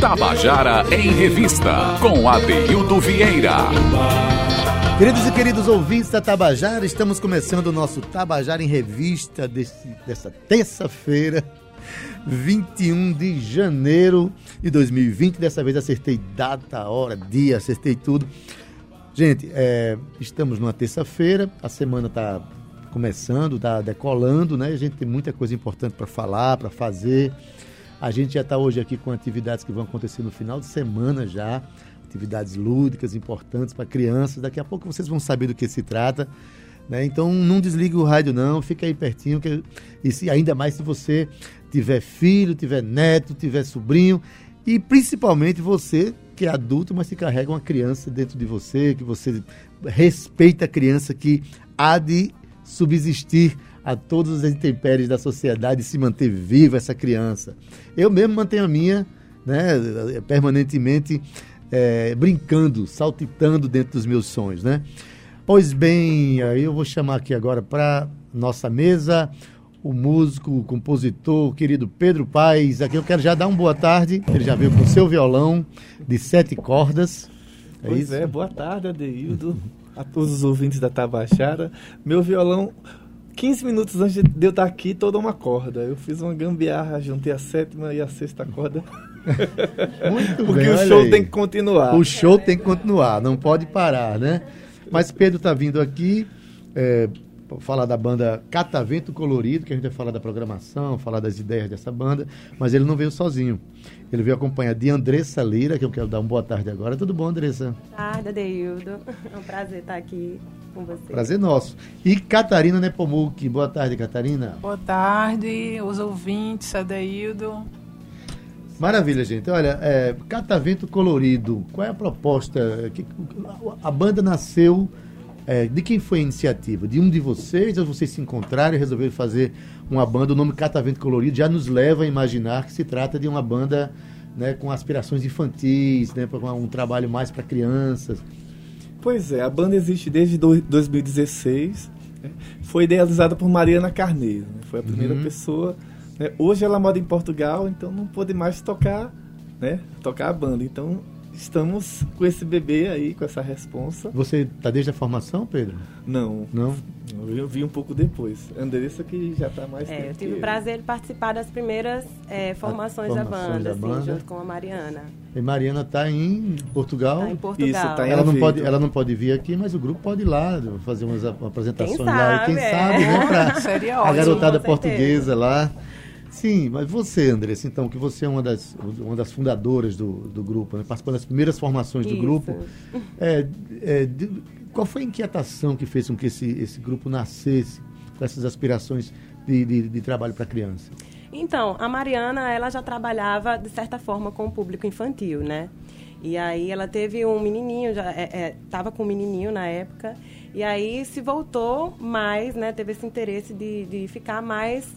Tabajara em Revista, com Adeildo Vieira. Queridos e queridos ouvintes da Tabajara, estamos começando o nosso Tabajara em Revista desse, dessa terça-feira, 21 de janeiro de 2020. Dessa vez acertei data, hora, dia, acertei tudo. Gente, é, estamos numa terça-feira, a semana está começando, está decolando, né? A gente tem muita coisa importante para falar, para fazer. A gente já está hoje aqui com atividades que vão acontecer no final de semana já, atividades lúdicas importantes para crianças. Daqui a pouco vocês vão saber do que se trata. Né? Então não desligue o rádio não, fica aí pertinho. Que, e se, ainda mais se você tiver filho, tiver neto, tiver sobrinho e principalmente você que é adulto, mas que carrega uma criança dentro de você, que você respeita a criança que há de subsistir a todas as intempéries da sociedade e se manter viva essa criança. Eu mesmo mantenho a minha né, permanentemente é, brincando, saltitando dentro dos meus sonhos. Né? Pois bem, aí eu vou chamar aqui agora para nossa mesa o músico, o compositor, o querido Pedro Paes. Aqui eu quero já dar uma boa tarde. Ele já veio com seu violão de sete cordas. É pois isso? é, boa tarde, Adeildo, a todos os ouvintes da Tabachara. Meu violão 15 minutos antes de eu estar aqui, toda uma corda. Eu fiz uma gambiarra, juntei a sétima e a sexta corda. Muito Porque bem, o show aí. tem que continuar. O show tem que continuar, não pode parar, né? Mas Pedro está vindo aqui é, falar da banda Catavento Colorido, que a gente vai falar da programação, falar das ideias dessa banda, mas ele não veio sozinho. Ele veio acompanhar de Andressa Lira, que eu quero dar uma boa tarde agora. Tudo bom, Andressa? Boa tarde, Adeildo. É um prazer estar aqui com você. Prazer nosso. E Catarina Nepomuc. Boa tarde, Catarina. Boa tarde, os ouvintes, Adeildo. Maravilha, gente. Olha, é, Catavento Colorido, qual é a proposta? A banda nasceu. É, de quem foi a iniciativa? De um de vocês? Ou vocês se encontraram e resolveram fazer uma banda? O nome Catavento Colorido já nos leva a imaginar que se trata de uma banda né, com aspirações infantis, né, com um trabalho mais para crianças. Pois é, a banda existe desde 2016. Né? Foi idealizada por Mariana Carneiro. Né? Foi a primeira uhum. pessoa. Né? Hoje ela mora em Portugal, então não pôde mais tocar, né? tocar a banda. Então estamos com esse bebê aí, com essa responsa. Você está desde a formação, Pedro? Não. Não? Eu vi um pouco depois. Andressa que já está mais é, Eu tive o prazer de participar das primeiras é, formações, da banda, da assim, banda. junto com a Mariana. E Mariana está em Portugal? Está em Portugal. Isso, tá em ela, não pode, ela não pode vir aqui, mas o grupo pode ir lá, fazer umas apresentações quem lá. Sabe, quem é. sabe, né? Pra Seria a ótimo, garotada portuguesa lá. Sim, mas você, Andressa, então, que você é uma das, uma das fundadoras do, do grupo, né? participando das primeiras formações do Isso. grupo, é, é, de, qual foi a inquietação que fez com que esse, esse grupo nascesse com essas aspirações de, de, de trabalho para criança? Então, a Mariana, ela já trabalhava, de certa forma, com o público infantil, né? E aí ela teve um menininho, já estava com um menininho na época, e aí se voltou mais, né? Teve esse interesse de, de ficar mais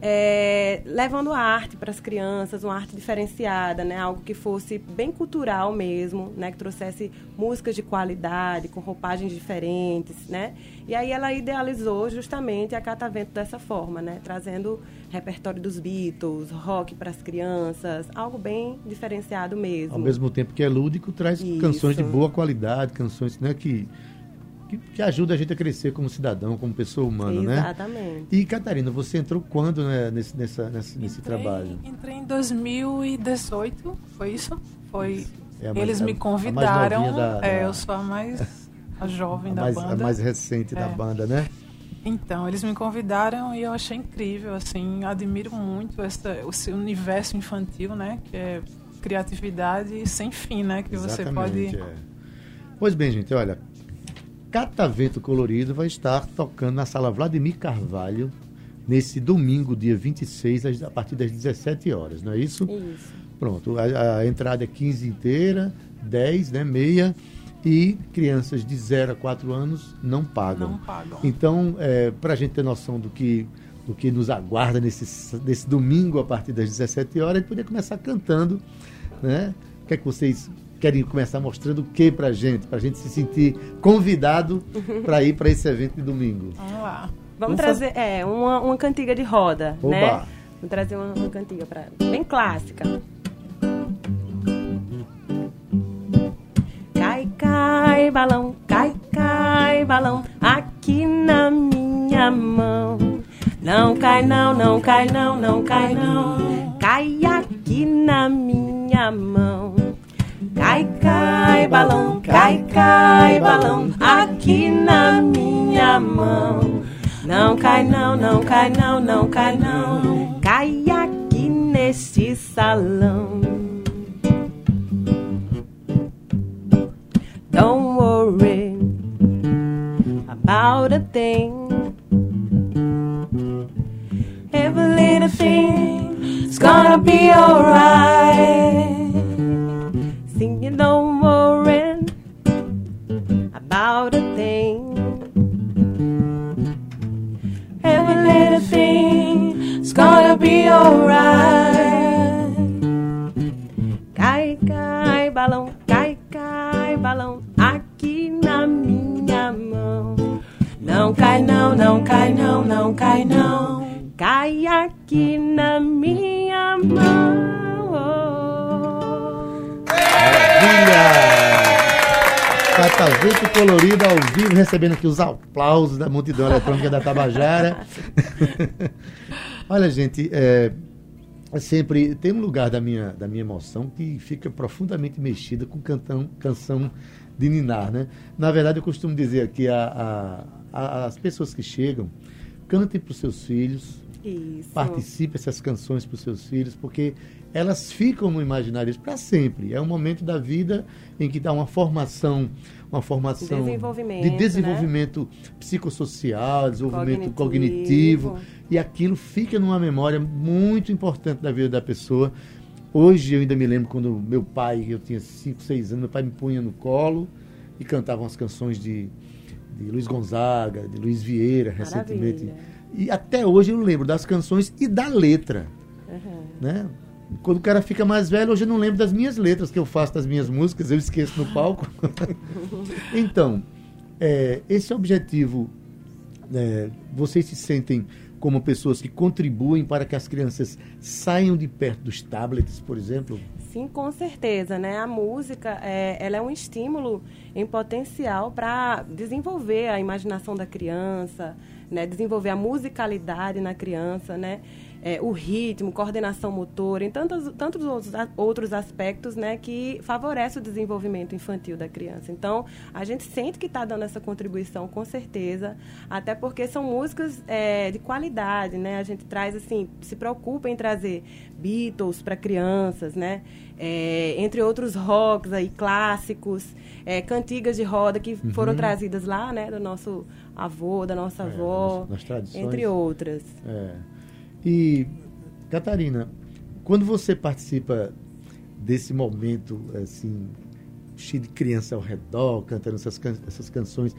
é, levando a arte para as crianças, uma arte diferenciada, né? Algo que fosse bem cultural mesmo, né? Que trouxesse músicas de qualidade, com roupagens diferentes, né? E aí ela idealizou justamente a Catavento dessa forma, né? Trazendo repertório dos Beatles, rock para as crianças, algo bem diferenciado mesmo. Ao mesmo tempo que é lúdico, traz Isso. canções de boa qualidade, canções né, que, que, que ajudam a gente a crescer como cidadão, como pessoa humana, né? Exatamente. E, Catarina, você entrou quando né, nesse, nessa, nesse, nesse Entrei- trabalho? Entrei em 2018, foi isso? Foi. É mais- Eles me convidaram. da- é, da- eu sou a mais a jovem A da mais, a banda. mais recente da É. banda, né? Então, eles me convidaram e eu achei incrível, assim, admiro muito essa, esse universo infantil, né? Que é criatividade sem fim, né? Que você Exatamente, pode. é. Pois bem, gente, olha. Catavento Colorido vai estar tocando na sala Vladimir Carvalho nesse domingo, dia 26, às- a partir das 17 horas, não é isso? Isso. Pronto, a, a entrada é 15 inteira, 10, né, meia, e crianças de 0 a 4 anos não pagam. Não pagam. Então, é, para a gente ter noção do que, do que nos aguarda nesse, nesse domingo a partir das 17 horas, a gente poder começar cantando, né? O que é que vocês querem começar mostrando o que para gente? Para gente se sentir convidado para ir para esse evento de domingo. Vamos lá. Vamos Vamos trazer é, uma, uma cantiga de roda, Oba! né? Vou trazer uma, uma cantiga para. Bem clássica. Cai, cai, balão, cai, cai, balão, aqui na minha mão. Não cai não, não cai não, não cai não. Cai aqui na minha mão. Cai, cai, balão, cai, cai, balão, aqui na minha mão. Não cai não, não cai não, não cai não. Cai aqui neste salão. Don't worry about a thing. Every little thing's gonna be alright. About a thing. Every little thing's gonna be alright. Recebendo aqui os aplausos da multidão eletrônica da Tabajara. Olha, gente, é, é sempre tem um lugar da minha, da minha emoção que fica profundamente mexida com cantão, canção de Ninar, né? Na verdade, eu costumo dizer que a, a, a, as pessoas que chegam cantem para os seus filhos, Isso. participe essas canções para os seus filhos, porque elas ficam no imaginário para sempre. É um momento da vida em que dá uma formação, uma formação Desenvolvimento, de né? desenvolvimento psicossocial, desenvolvimento Cognitivo. cognitivo, e aquilo fica numa memória muito importante da vida da pessoa. Hoje eu ainda me lembro quando meu pai, eu tinha 5, 6 anos, meu pai me punha no colo e cantava umas canções de, de Luiz Gonzaga, de Luiz Vieira, recentemente. E até hoje eu lembro das canções e da letra, Uhum. né? Quando o cara fica mais velho, hoje eu não lembro das minhas letras que eu faço das minhas músicas, eu esqueço no palco. então, é, esse objetivo, é, vocês se sentem como pessoas que contribuem para que as crianças saiam de perto dos tablets, por exemplo? Sim, com certeza, né? A música, é, ela é um estímulo em potencial para desenvolver a imaginação da criança, né? Desenvolver a musicalidade na criança, né? É, o ritmo, coordenação motora, em tantos, tantos outros, outros aspectos, né? Que favorece o desenvolvimento infantil da criança. Então, a gente sente que está dando essa contribuição, com certeza, até porque são músicas é, de qualidade, né? A gente traz, assim, se preocupa em trazer Beatles para crianças, né? É, entre outros rocks aí clássicos, é, cantigas de roda que foram trazidas lá, né, do nosso avô, da nossa É, avó, entre outras. É. E, Catarina, quando você participa desse momento, assim, cheio de criança ao redor, cantando essas, can- essas canções,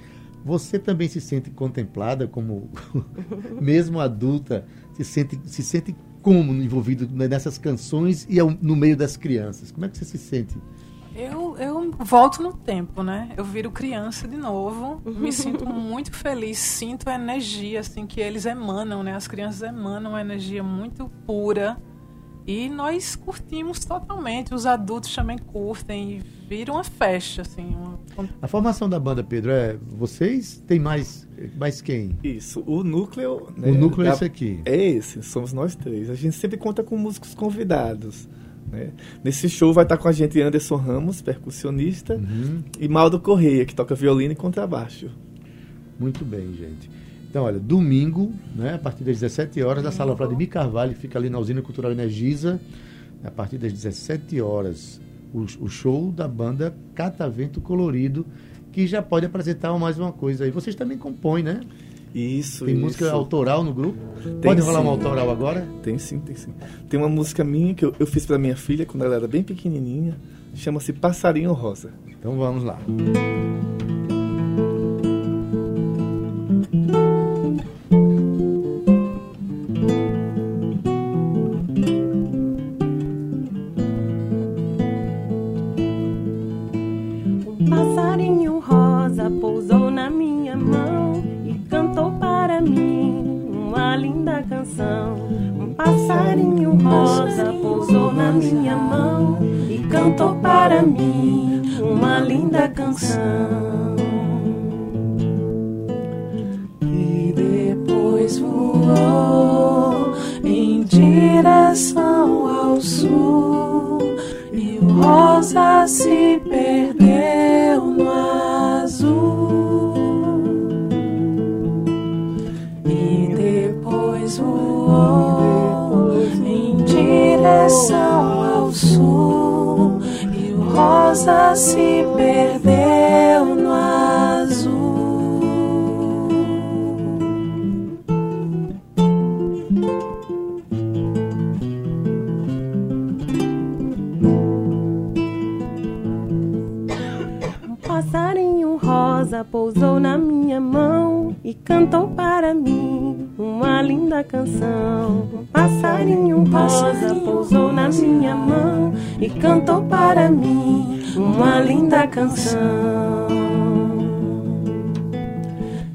você também se sente contemplada como, mesmo adulta, se sente, se sente como envolvido nessas canções e no meio das crianças? Como é que você se sente? Volto no tempo, né? Eu viro criança de novo, me sinto muito feliz, sinto a energia assim que eles emanam, né? As crianças emanam uma energia muito pura e nós curtimos totalmente. Os adultos também curtem e vira uma festa, assim. Uma... A formação da banda, Pedro, é vocês? Tem mais, mais quem? Isso, o núcleo. O núcleo é esse aqui. É esse, somos nós três. A gente sempre conta com músicos convidados. Né? Nesse show vai estar com a gente Anderson Ramos, percussionista, Uhum. e Maldo Correia, que toca violino e contrabaixo. Muito bem, gente. Então, olha, domingo, né, a partir das 17 horas, na sala Vladimir Carvalho, fica ali na usina cultural Energisa, a partir das 17 horas, o, o show da banda Catavento Colorido, que já pode apresentar mais uma coisa aí. Vocês também compõem, né? Isso, Tem isso. música autoral no grupo? Tem pode rolar sim. uma autoral agora? Tem sim, tem sim. Tem uma música minha que eu, eu fiz pra minha filha quando ela era bem pequenininha, chama-se Passarinho Rosa. Então vamos lá. Um passarinho rosa pousou na minha mão Um passarinho rosa pousou na minha mão e cantou para mim uma linda canção. Direção ao sul e o rosa se perdeu no azul. Um passarinho rosa pousou na minha mão e cantou para mim uma linda canção. Canção.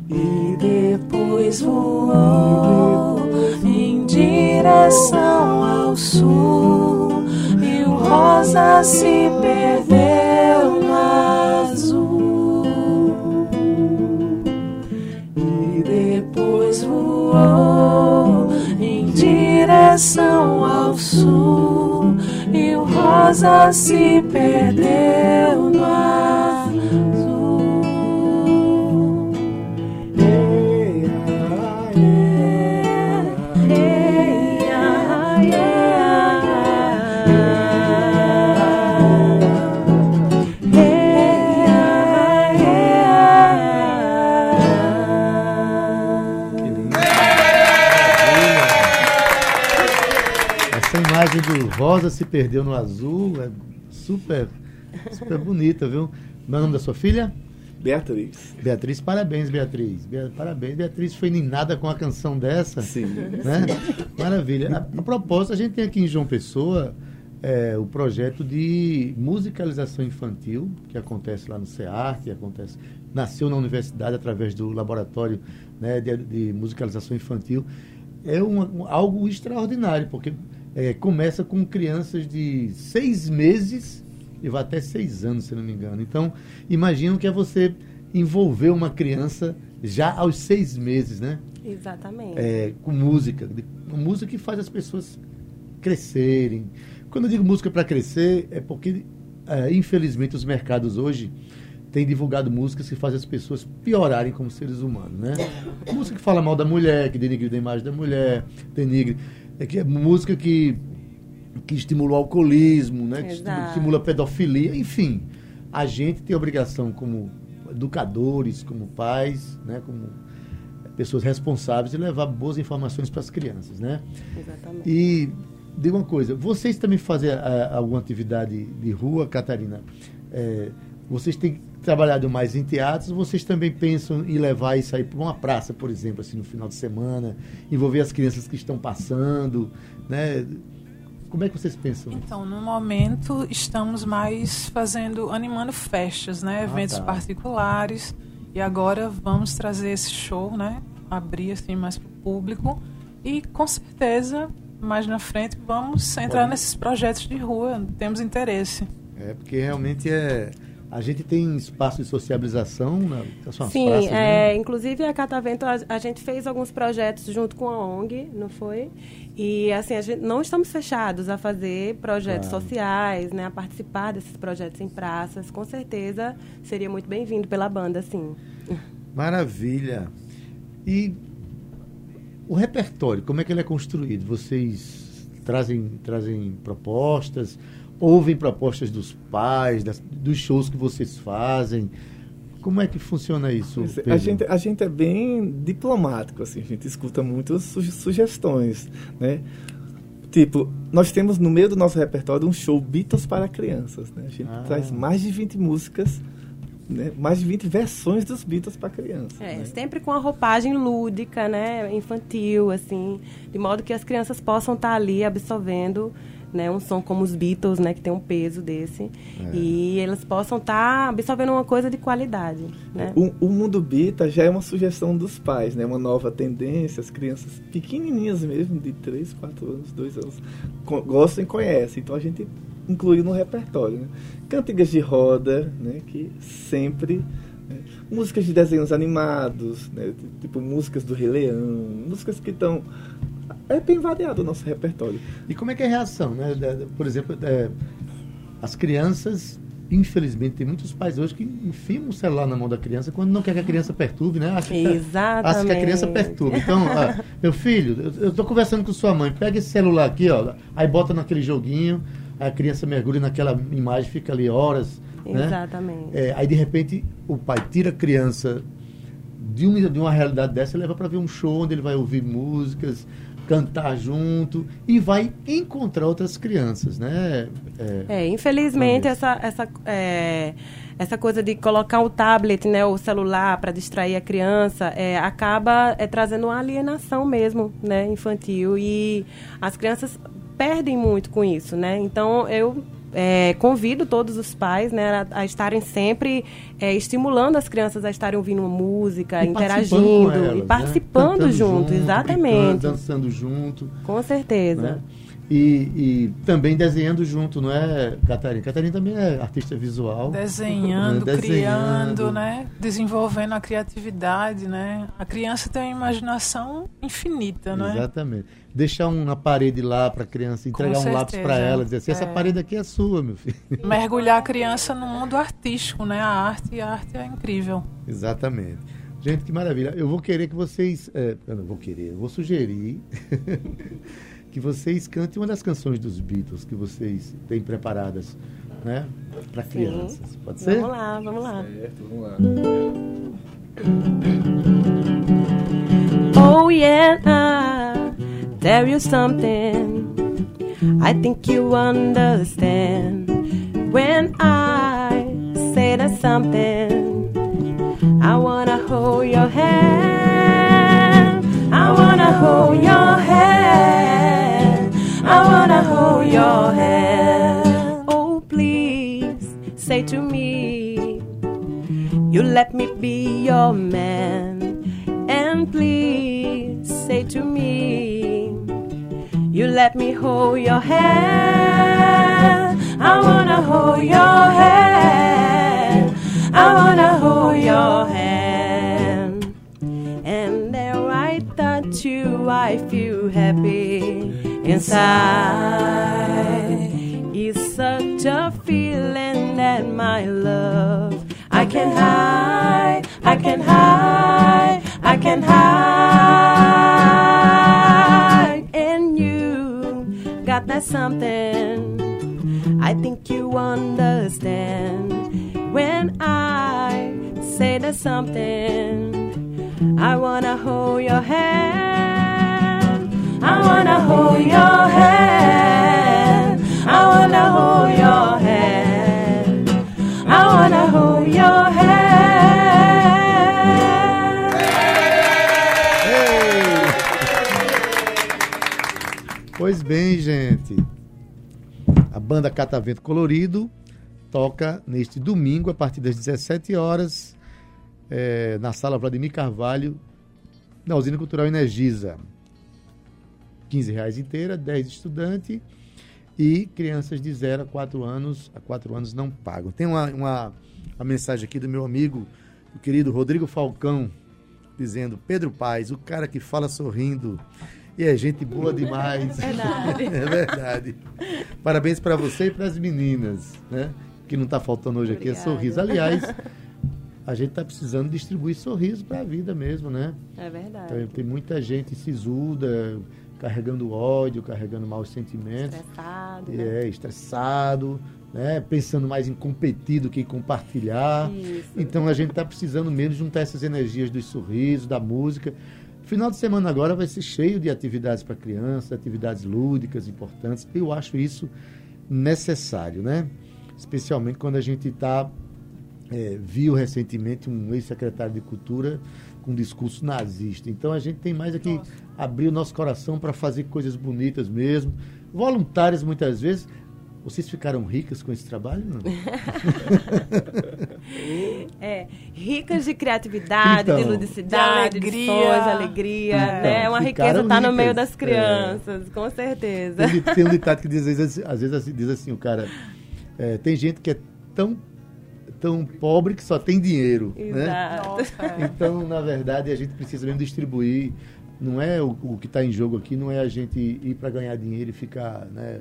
E depois voou em direção ao sul e o rosa se perdeu no azul. E depois voou em direção ao sul rosa se perdeu no azul. Do rosa se perdeu no azul é super, super bonita, viu? Meu nome da sua filha? Beatriz. Beatriz, parabéns, Beatriz. Bea- Parabéns, Beatriz foi ninada com a canção dessa. Sim. Né? Maravilha. A, a propósito, a gente tem aqui em João Pessoa é, o projeto de musicalização infantil, que acontece lá no CEAR, que acontece, nasceu na universidade através do laboratório né, de, de musicalização infantil. É um, um- algo extraordinário, porque é, começa com crianças de seis meses e vai até seis anos, se não me engano. Então, imagina o que é você envolver uma criança já aos seis meses, né? Exatamente. é, com música. música que faz as pessoas crescerem. Quando eu digo música para crescer, é porque, é, infelizmente, os mercados hoje têm divulgado músicas que fazem as pessoas piorarem como seres humanos, né? Música que fala mal da mulher, que denigre a imagem da mulher, denigre... É, que é música que, que estimula o alcoolismo, né? Que Exato. estimula a pedofilia, enfim. A gente tem a obrigação como educadores, como pais, né? Como pessoas responsáveis de levar boas informações para as crianças, né? Exatamente. E diga uma coisa, vocês também fazem ah, alguma atividade de rua, Catarina? É, vocês têm trabalhado mais em teatros, vocês também pensam em levar isso aí para uma praça, por exemplo, assim, no final de semana, envolver as crianças que estão passando, né? Como é que vocês pensam? Então, no momento, estamos mais fazendo, animando festas, né? Ah, Eventos tá. particulares. E agora vamos trazer esse show, né? Abrir assim mais para o público. E com certeza, mais na frente, vamos entrar Pode. nesses projetos de rua. Temos interesse. É, porque realmente é... A gente tem espaço de sociabilização na, nas suas Sim, praças, é, né? inclusive a Catavento, a, a gente fez alguns projetos junto com a ONG, não foi? E assim, a gente não estamos fechados a fazer projetos Claro. sociais, né, a participar desses projetos em praças. Com certeza seria muito bem-vindo pela banda, sim. Maravilha. E o repertório, como é que ele é construído? Vocês trazem, trazem propostas, ouvem propostas dos pais, das- dos shows que vocês fazem? Como é que funciona isso? Pedro? A gente, a gente é bem diplomático, assim, a gente escuta muitas su- sugestões, né? Tipo, nós temos no meio do nosso repertório um show Beatles para crianças, né? A gente Ah. traz mais de 20 músicas, né? mais de 20 versões dos Beatles para crianças. É, né? sempre com a roupagem lúdica, né, infantil, assim, de modo que as crianças possam estar ali absorvendo né, um som como os Beatles, né, que tem um peso desse, é. e eles possam estar tá absorvendo uma coisa de qualidade. Né? O, o, mundo bita já é uma sugestão dos pais, né, uma nova tendência, as crianças pequenininhas mesmo, de 3, 4 anos, 2 anos, gostam e conhecem, então a gente incluiu no repertório. Né? Cantigas de roda, né, que sempre né, músicas de desenhos animados, né, tipo músicas do Rei Leão, músicas que estão é bem variado o nosso repertório. E como é que é a reação, né? Por exemplo, é, as crianças, infelizmente, tem muitos pais hoje que enfiam o celular na mão da criança quando não quer que a criança perturbe, né? Acha Exatamente. Que, acha que a criança perturba. Então, ó, meu filho, eu estou conversando com sua mãe, pega esse celular aqui, ó, aí bota naquele joguinho, a criança mergulha naquela imagem, fica ali horas. Né? Exatamente. Né? É, aí, de repente, o pai tira a criança de uma, de uma realidade dessa e leva para ver um show onde ele vai ouvir músicas, cantar junto e vai encontrar outras crianças, né? É, é infelizmente essa essa é, essa coisa de colocar o tablet, né, o celular para distrair a criança, é, acaba é, trazendo uma alienação mesmo, né, infantil e as crianças perdem muito com isso, né? Então eu é, convido todos os pais né, a, a estarem sempre é, estimulando as crianças a estarem ouvindo música, e interagindo elas, e né? participando né? junto, junto exatamente. Dançando junto. Com certeza. Né? E, e, também desenhando junto, não é, Catarina? Catarina também é artista visual. Desenhando, né? criando, né? Desenvolvendo a criatividade, né? A criança tem uma imaginação infinita, não é? Exatamente. Deixar uma parede lá para a criança, entregar um lápis para ela, dizer assim, é. essa parede aqui é sua, meu filho. Mergulhar a criança no mundo artístico, né? A arte, a arte é incrível. Exatamente. Gente, que maravilha. Eu vou querer que vocês. É, eu não vou querer, eu vou sugerir que vocês cantem uma das canções dos Beatles que vocês têm preparadas, né? Para crianças. Pode ser? Vamos lá, vamos lá. Certo, vamos lá. Oh yeah, I tell you something. I think you understand when I say that something. I wanna hold your hand. I wanna hold your hand. Your hand. Oh, please say to me, you let me be your man. And please say to me, you let me hold your hand. I wanna hold your hand. I wanna hold your hand. And there I thought you, I feel happy inside is such a feeling that my love I can hide, I can hide, I can hide. And you got that something I think you understand when I say that something I wanna hold your hand. Wanna hold your hand. I wanna hold your hand. I wanna hold your hand. Hey. Pois bem, gente. A banda Catavento Colorido toca neste domingo, a partir das 17 horas, é, na sala Vladimir Carvalho, na Usina Cultural Energisa. 15 reais inteira, 10 estudante e crianças de 0 a 4 anos, a 4 anos não pagam. Tem uma, uma, uma mensagem aqui do meu amigo, o querido Rodrigo Falcão, dizendo: Pedro Paz, o cara que fala sorrindo. E é gente boa demais. Verdade. é verdade. Parabéns para você e para as meninas, né? Que não está faltando hoje Obrigada. aqui é sorriso. Aliás, a gente está precisando distribuir sorriso para a vida mesmo, né? É verdade. Então, tem muita gente sisuda, carregando ódio, carregando maus sentimentos. Estressado. Né? É, estressado, né? pensando mais em competir do que em compartilhar. Isso. Então a gente está precisando mesmo juntar essas energias dos sorrisos, da música. Final de semana agora vai ser cheio de atividades para crianças, atividades lúdicas importantes. Eu acho isso necessário, né? Especialmente quando a gente está é, viu recentemente um ex-secretário de Cultura com um discurso nazista. Então a gente tem mais aqui Nossa. abrir o nosso coração para fazer coisas bonitas mesmo, voluntárias muitas vezes. Vocês ficaram ricas com esse trabalho? Não? é, ricas de criatividade, então, de ludicidade, de, alegria, de alegria. Então, né? Uma riqueza está no meio das é. crianças, é. com certeza. Tem, tem, um ditado que diz, às vezes, às vezes diz assim, o cara, é, tem gente que é tão tão pobre que só tem dinheiro. Né? Exato. Né? Então, na verdade, a gente precisa mesmo distribuir. Não é o, o que está em jogo aqui, não é a gente ir para ganhar dinheiro e ficar né,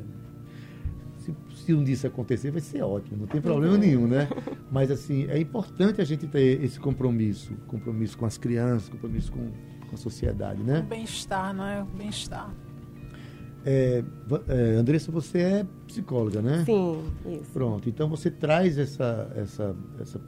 se um dia isso acontecer, vai ser ótimo, não tem problema nenhum, né? Mas, assim, é importante a gente ter esse compromisso, compromisso com as crianças, compromisso com, com a sociedade, né? O bem-estar, não é? O bem-estar. É, é, Andressa, você é psicóloga, né? Sim, isso. Pronto, então você traz essa, essa, essa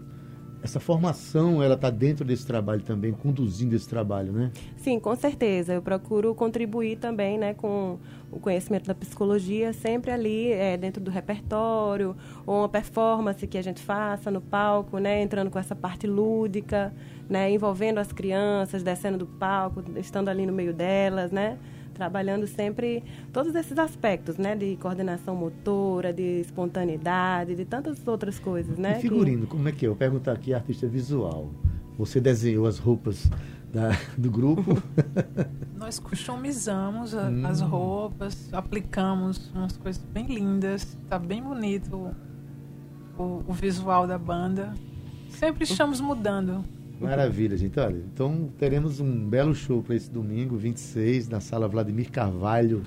essa formação ela está dentro desse trabalho também, conduzindo esse trabalho, né? Sim, com certeza. Eu procuro contribuir também, né, com o conhecimento da psicologia, sempre ali é, dentro do repertório ou uma performance que a gente faça no palco, né, entrando com essa parte lúdica, né, envolvendo as crianças, descendo do palco, estando ali no meio delas, né? Trabalhando sempre todos esses aspectos, né, de coordenação motora, de espontaneidade, de tantas outras coisas, né? E figurino, que... como é que é? Eu perguntar aqui, artista visual. Você desenhou as roupas da, do grupo? Nós customizamos a, hum. as roupas, aplicamos umas coisas bem lindas, tá bem bonito o, o visual da banda. Sempre estamos mudando. Maravilha, gente. Olha, então teremos um belo show para esse domingo, 26, na sala Vladimir Carvalho,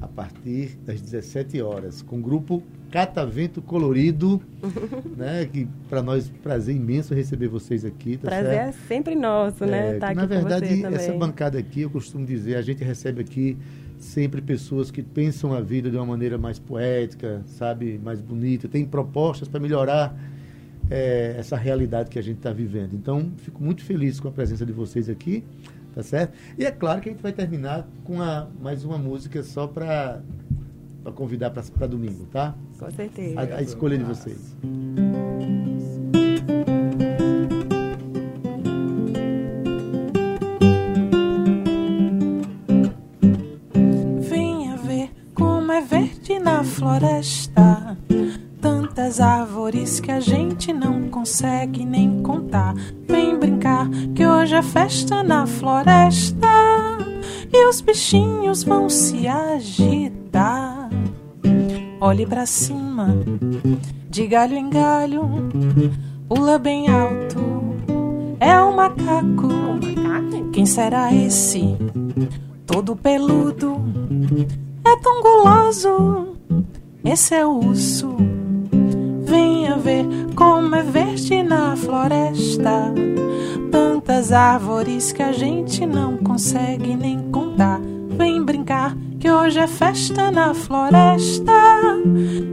a partir das 17 horas, com o grupo Catavento Colorido, né? Que para nós prazer imenso receber vocês aqui. Tá prazer certo? é sempre nosso, né? É, tá na verdade, essa bancada aqui, eu costumo dizer, a gente recebe aqui sempre pessoas que pensam a vida de uma maneira mais poética, sabe, mais bonita, tem propostas para melhorar é, essa realidade que a gente está vivendo. Então, fico muito feliz com a presença de vocês aqui, tá certo? E é claro que a gente vai terminar com a, mais uma música só para convidar para domingo, tá? Com certeza. A, a escolha de vocês. Venha ver como é verde na floresta que a gente não consegue nem contar. Vem brincar que hoje é festa na floresta e os bichinhos vão se agitar. Olhe para cima, de galho em galho, pula bem alto. É o macaco. Quem será esse? Todo peludo, é tão guloso. Esse é o urso Venha ver como é verde na floresta. Tantas árvores que a gente não consegue nem contar. Vem brincar que hoje é festa na floresta.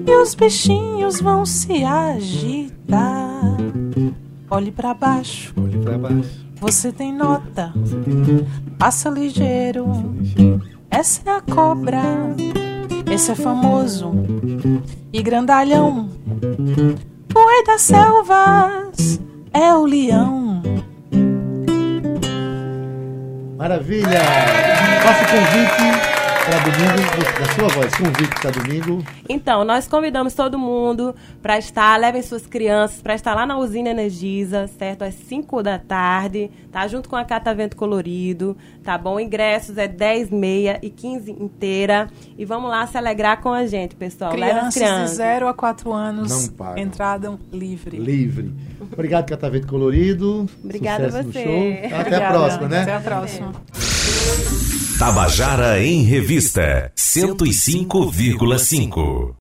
E os bichinhos vão se agitar. Olhe para baixo. Olhe para baixo. Você tem nota. Passa ligeiro. Essa é a cobra. Esse é famoso e grandalhão. O rei das selvas é o leão. Maravilha! Faça o convite para domingo, da sua voz, convite para domingo. Então, nós convidamos todo mundo para estar, levem suas crianças, para estar lá na usina Energisa, certo? Às 5 da tarde, tá? Junto com a Catavento Colorido, tá bom? Ingressos é 10, meia e 15 inteira. E vamos lá se alegrar com a gente, pessoal. Crianças, crianças. de 0 a 4 anos, entrada livre. Livre. Obrigado, Catavento Colorido. Obrigada a você. Até Obrigada. a próxima, né? Até a próxima. Tabajara em Revista 105,5